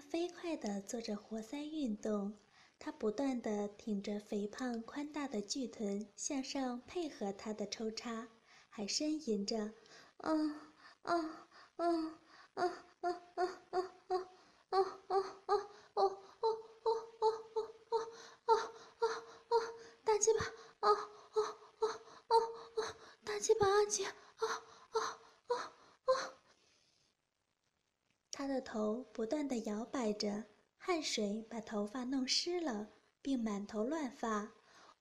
飞快地做着活塞运动，他不断地挺着肥胖宽大的巨臀向上，配合他的抽插，还呻吟着：“啊啊啊啊啊啊啊啊啊啊啊啊！”鸡巴啊啊啊啊啊！大鸡巴阿姐啊啊啊啊！他他的头不断的摇摆着，汗水把头发弄湿了，并满头乱发。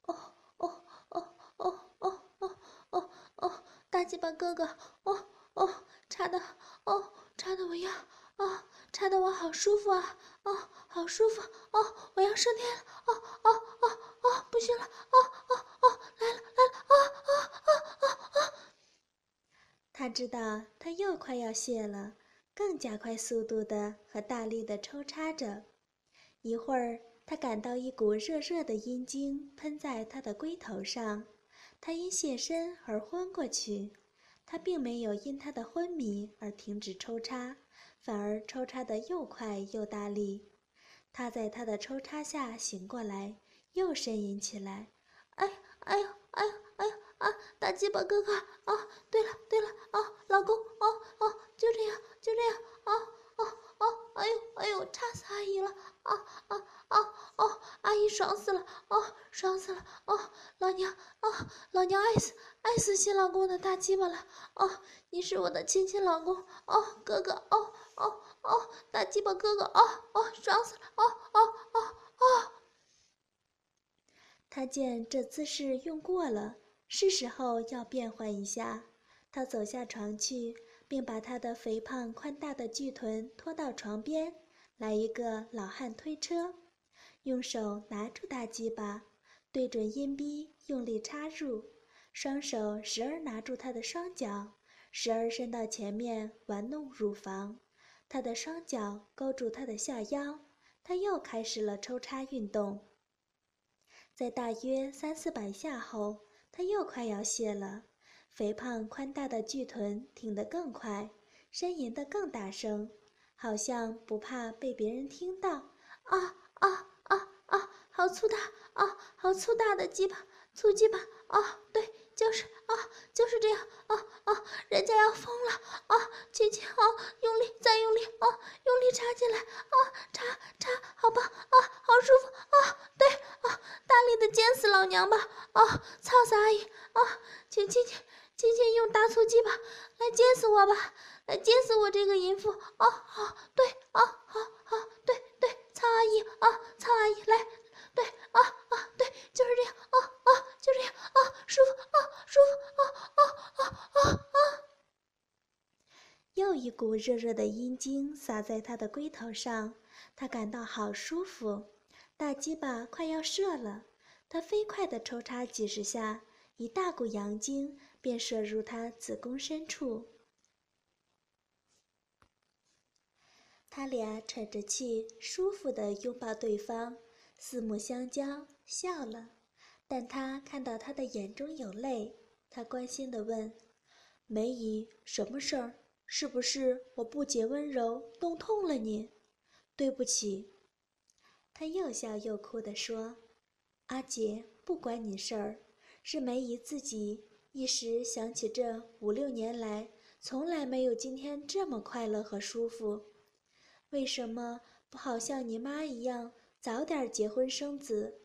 哦哦哦哦哦哦哦哦！大鸡巴哥哥，哦哦，插的，哦插的我要啊，插的我好舒服啊啊，好舒服哦，我要升天了，哦哦哦哦，不行了，哦哦。他知道他又快要泄了，更加快速度的和大力的抽插着。一会儿，他感到一股热热的阴茎喷在他的龟头上，他因泄身而昏过去。他并没有因他的昏迷而停止抽插，反而抽插的又快又大力。他在他的抽插下醒过来，又呻吟起来：“哎，哎呦，哎呦，哎呦！”啊，大鸡巴哥哥啊！对了对了啊，老公哦哦，就这样就这样啊啊啊！哎呦哎呦，差死阿姨了啊啊啊哦！阿姨爽死了哦，爽死了哦！老娘啊，老娘爱死爱死新老公的大鸡巴了哦！你是我的亲亲老公哦，哥哥哦哦哦，大鸡巴哥哥哦哦，爽死了哦哦哦哦！他见这姿势用过了。是时候要变换一下，他走下床去，并把他的肥胖宽大的巨臀拖到床边，来一个老汉推车，用手拿住大鸡巴，对准阴逼用力插入，双手时而拿住他的双脚，时而伸到前面玩弄乳房，他的双脚勾住他的下腰，他又开始了抽插运动，在大约三四百下后。他又快要泄了，肥胖宽大的巨臀挺得更快，呻吟得更大声，好像不怕被别人听到。啊啊啊啊！好粗大啊！好粗大的鸡巴，粗鸡巴啊！对，就是啊，就是这样啊啊！人家要疯了啊！轻轻啊，用力再用力啊，用力插进来啊，插插，好棒啊，好舒服啊！对啊，大力的尖死老娘吧！啊，操死阿姨啊！请轻轻今天用大粗鸡巴来煎死我吧，来煎死我这个淫妇！啊好，对啊，好好，对对，苍阿姨啊，苍阿姨来，对啊啊，对，就是这样啊啊，就这样啊，舒服啊，舒服啊啊啊啊啊！又一股热热的阴茎洒在他的龟头上，他感到好舒服。大鸡巴快要射了，他飞快地抽插几十下，一大股阳精便射入他子宫深处。他俩喘着气，舒服地拥抱对方，四目相交，笑了。但他看到他的眼中有泪，他关心地问：“梅姨，什么事儿？是不是我不解温柔，弄痛了你？对不起。”他又笑又哭地说：“阿杰，不关你事儿，是梅姨自己一时想起这五六年来从来没有今天这么快乐和舒服。为什么不好像你妈一样早点结婚生子？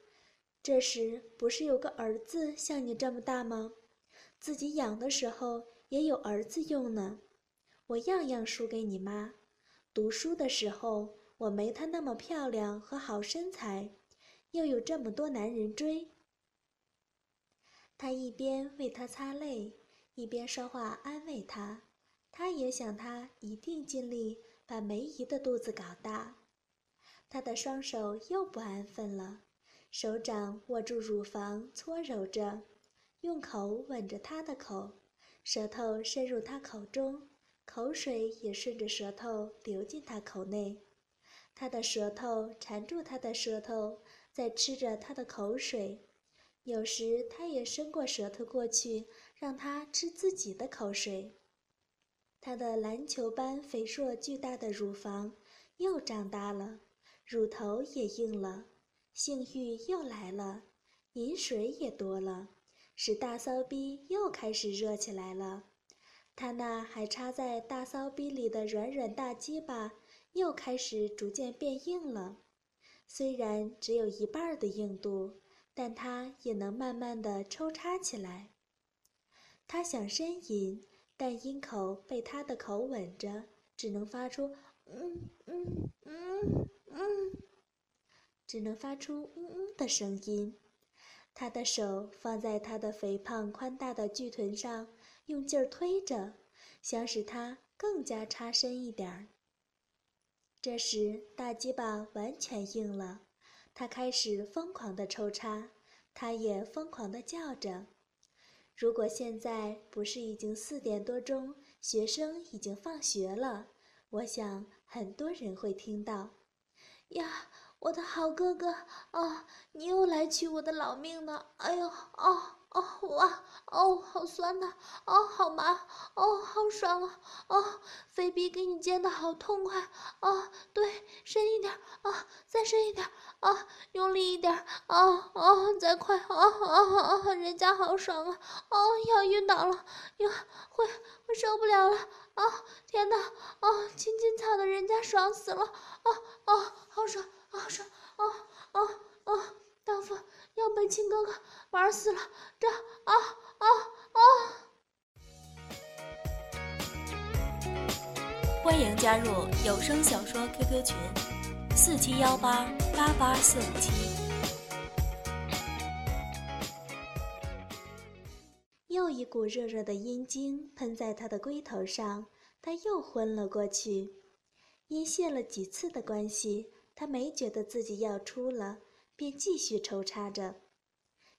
这时不是有个儿子像你这么大吗？自己养的时候也有儿子用呢。我样样输给你妈，读书的时候。”我没她那么漂亮和好身材，又有这么多男人追。他一边为她擦泪，一边说话安慰她。他也想她一定尽力把梅姨的肚子搞大。他的双手又不安分了，手掌握住乳房搓揉着，用口吻着她的口，舌头伸入她口中，口水也顺着舌头流进她口内。他的舌头缠住他的舌头，在吃着他的口水。有时他也伸过舌头过去，让他吃自己的口水。他的篮球般肥硕巨大的乳房，又长大了，乳头也硬了，性欲又来了，饮水也多了，使大骚逼又开始热起来了。他那还插在大骚逼里的软软大鸡巴又开始逐渐变硬了，虽然只有一半的硬度，但他也能慢慢的抽插起来。他想呻吟，但阴口被他的口吻着，只能发出。嗯嗯嗯嗯，只能发出嗯嗯的声音。他的手放在他的肥胖宽大的巨臀上，用劲儿推着，想使它更加插深一点儿。这时，大鸡巴完全硬了，他开始疯狂的抽插，他也疯狂的叫着。如果现在不是已经四点多钟，学生已经放学了。我想很多人会听到，呀，我的好哥哥啊，你又来取我的老命了！哎呦，哦哦哇，哦好酸呐，哦好麻，哦好爽啊，哦菲比给你煎的好痛快，啊对，深一点啊，再深一点啊，用力一点啊啊，再快啊啊啊，人家好爽啊，哦要晕倒了，呀会会受不了了。啊！天哪！啊，青青草的人家爽死了！啊啊，好爽，好爽！啊啊啊！大夫被亲哥哥玩死了！这啊啊啊！欢迎加入有声小说 QQ 群：四七幺八八八四五七。又一股热热的阴茎喷在他的龟头上，他又昏了过去。因泄了几次的关系，他没觉得自己要出了，便继续抽插着。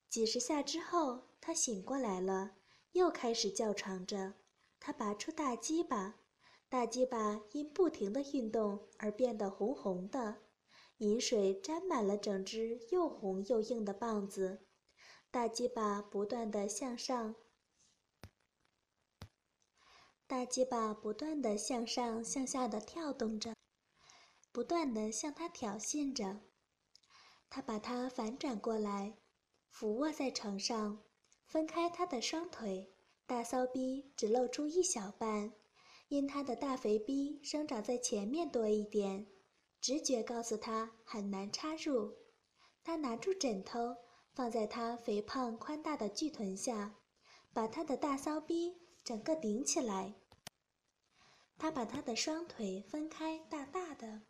几十下之后，他醒过来了，又开始叫床着。他拔出大鸡巴，大鸡巴因不停的运动而变得红红的，饮水沾满了整只又红又硬的棒子。大鸡巴不断的向上。大鸡巴不断的向上向下的跳动着，不断的向他挑衅着。他把它反转过来，俯卧在床上，分开他的双腿，大骚逼只露出一小半，因他的大肥逼生长在前面多一点，直觉告诉他很难插入。他拿住枕头，放在他肥胖宽大的巨臀下，把他的大骚逼整个顶起来。他把他的双腿分开，大大的，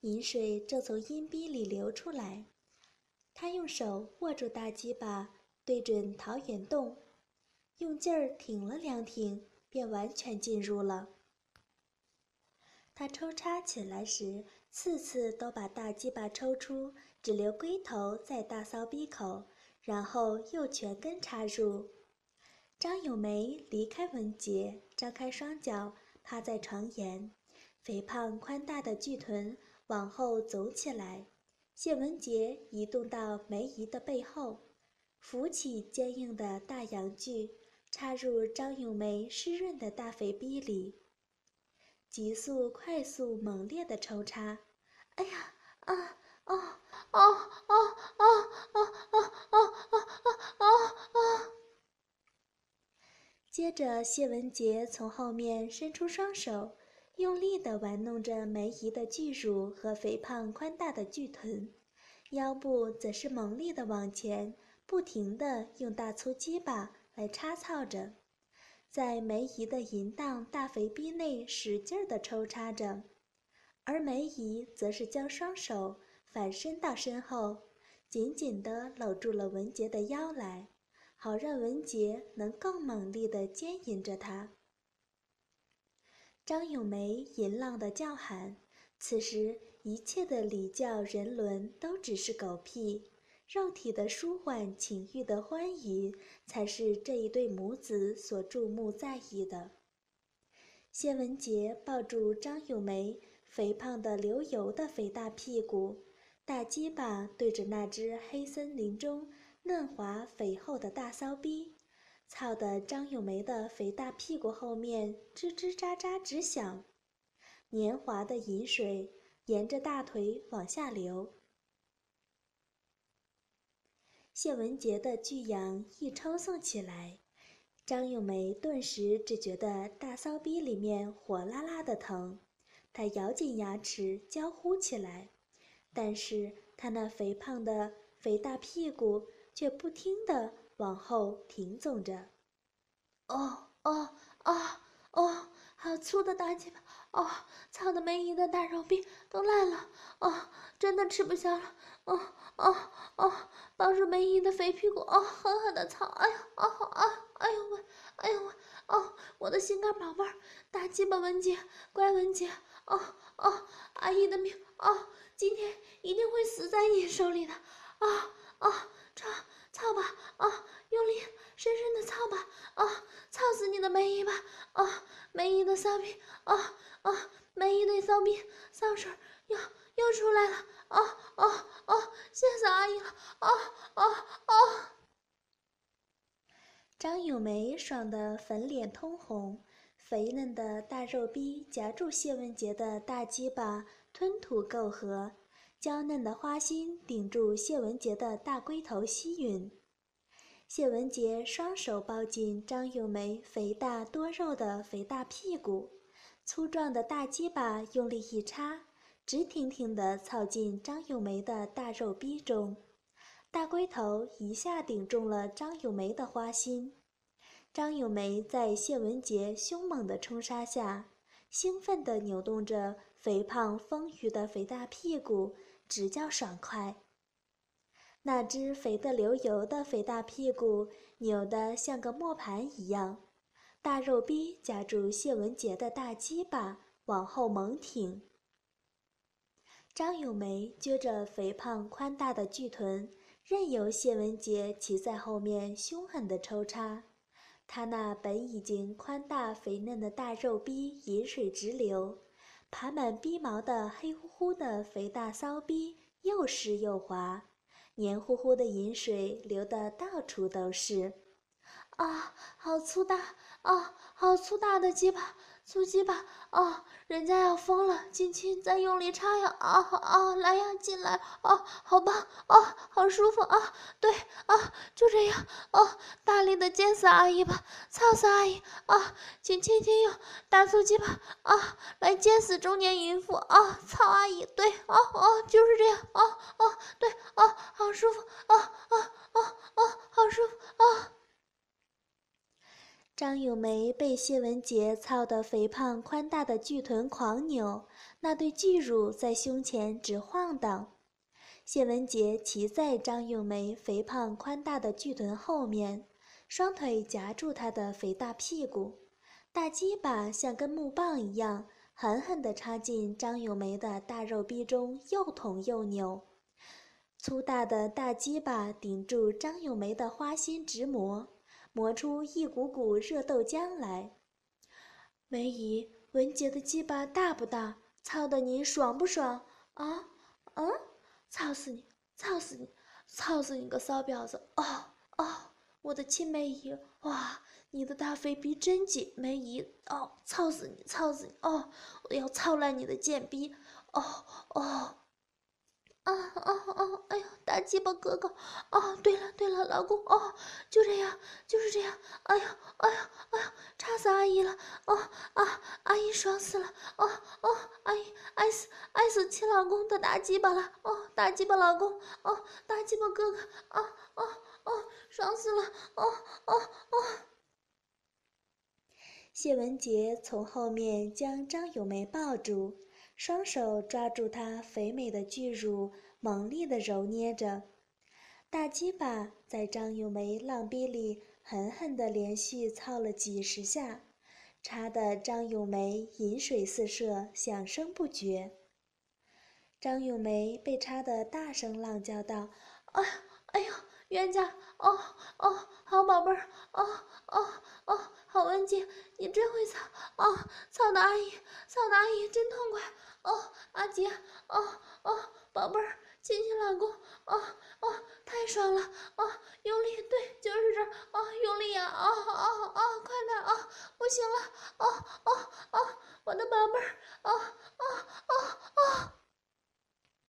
饮水正从阴逼里流出来。他用手握住大鸡巴，对准桃源洞，用劲儿挺了两挺，便完全进入了。他抽插起来时，次次都把大鸡巴抽出，只留龟头在大骚逼口，然后又全根插入。张咏梅离开文杰，张开双脚。趴在床沿，肥胖宽大的巨臀往后走起来。谢文杰移动到梅姨的背后，扶起坚硬的大阳具，插入张咏梅湿润的大肥逼里，急速、快速、猛烈的抽插。哎呀，啊，啊，啊，啊，啊，啊，啊，啊，啊，啊！接着，谢文杰从后面伸出双手，用力地玩弄着梅姨的巨乳和肥胖宽大的巨臀，腰部则是猛力地往前，不停地用大粗鸡巴来插操着，在梅姨的淫荡大肥逼内使劲儿地抽插着，而梅姨则是将双手反伸到身后，紧紧地搂住了文杰的腰来。好让文杰能更猛力地牵引着他。张咏梅淫浪的叫喊，此时一切的礼教人伦都只是狗屁，肉体的舒缓、情欲的欢愉，才是这一对母子所注目在意的。谢文杰抱住张咏梅肥胖的流油的肥大屁股，大鸡巴对着那只黑森林中。嫩滑肥厚的大骚逼，操得张咏梅的肥大屁股后面吱吱喳喳直响。黏滑的饮水沿着大腿往下流。谢文杰的巨阳一抽送起来，张咏梅顿时只觉得大骚逼里面火辣辣的疼，她咬紧牙齿娇呼起来，但是她那肥胖的肥大屁股却不听的往后挺耸着。哦哦哦哦！好粗的大鸡巴！哦，操的梅姨的大肉逼都烂了！哦，真的吃不消了！哦哦哦！抱着梅姨的肥屁股，哦，狠狠的操！哎呀，哦啊，哎呦喂，哎呦喂！哦，我的心肝宝贝儿，大鸡巴文杰，乖文杰！哦哦，阿姨的命！哦，今天一定会死在你手里的！啊啊，操操吧！啊，用力深深的操吧！啊，操死你的梅姨吧！啊！梅姨的骚逼啊啊！梅姨的骚逼骚水又又出来了啊啊啊！谢谢阿姨了啊啊啊！张咏梅爽得粉脸通红，肥嫩的大肉逼夹住谢文杰的大鸡巴，吞吐媾和；娇嫩的花心顶住谢文杰的大龟头吸吮。谢文杰双手抱紧张咏梅肥大多肉的肥大屁股，粗壮的大鸡巴用力一插，直挺挺地操进张咏梅的大肉逼中，大龟头一下顶中了张咏梅的花心。张咏梅在谢文杰凶猛的冲杀下，兴奋地扭动着肥胖丰腴的肥大屁股，直叫爽快。那只肥得流油的肥大屁股扭得像个磨盘一样，大肉逼夹住谢文杰的大鸡巴往后猛挺。张咏梅撅着肥胖宽大的巨臀，任由谢文杰骑在后面凶狠地抽插。他那本已经宽大肥嫩的大肉逼饮水直流，爬满逼毛的黑乎乎的肥大骚逼又湿又滑。黏糊糊的饮水流得到处都是，啊，好粗大啊，好粗大的鸡巴，粗鸡巴啊，人家要疯了，亲亲，再用力插呀，啊啊，来呀，进来，啊，好棒，啊，好舒服啊，对，啊，就这样，啊，大力的奸死阿姨吧，操死阿姨，啊，请亲亲用大粗鸡巴，啊，来奸死中年淫妇，啊，操阿姨，对，啊啊，就是这样，啊啊，对，啊。好舒服啊啊啊啊！好舒服啊！张咏梅被谢文杰操得肥胖宽大的巨臀狂扭，那对巨乳在胸前直晃荡。谢文杰骑在张咏梅肥胖宽大的巨臀后面，双腿夹住她的肥大屁股，大鸡巴像根木棒一样狠狠地插进张咏梅的大肉逼中，又捅又扭。粗大的大鸡巴顶住张咏梅的花心直磨，磨出一股股热豆浆来。梅姨，文杰的鸡巴大不大？操的你爽不爽？啊？嗯？操死你！操死你！操死你个骚婊子！哦哦，我的亲梅姨，哇，你的大肥逼真紧，梅姨，哦，操死你！操死你！哦，我要操烂你的贱逼！哦哦。啊啊啊！哎呦，大鸡巴哥哥！哦，对了对了，老公哦，就这样，就是这样。哎呦哎呦哎呦，插死阿姨了！哦啊，阿姨爽死了！哦哦，阿姨爱死爱死亲老公的大鸡巴了！哦，大鸡巴老公！哦，大鸡巴哥哥！哦哦哦，爽死了！哦哦哦！谢文杰从后面将张咏梅抱住。双手抓住她肥美的巨乳，猛力地揉捏着，大鸡巴在张咏梅浪逼里狠狠地连续操了几十下，插得张咏梅饮水四射，响声不绝。张咏梅被插得大声浪叫道：“哎，哎呦，冤家，哦哦，好宝贝儿，哦哦哦，好文静，你真会操，哦，操的阿姨，操的阿姨真痛快。”哦，阿杰，哦哦，宝贝儿，亲亲老公，哦哦，太爽了，哦，用力，对，就是这儿，哦，用力呀，哦哦哦，快点，哦，不行了，哦哦哦，我的宝贝儿，哦哦哦哦。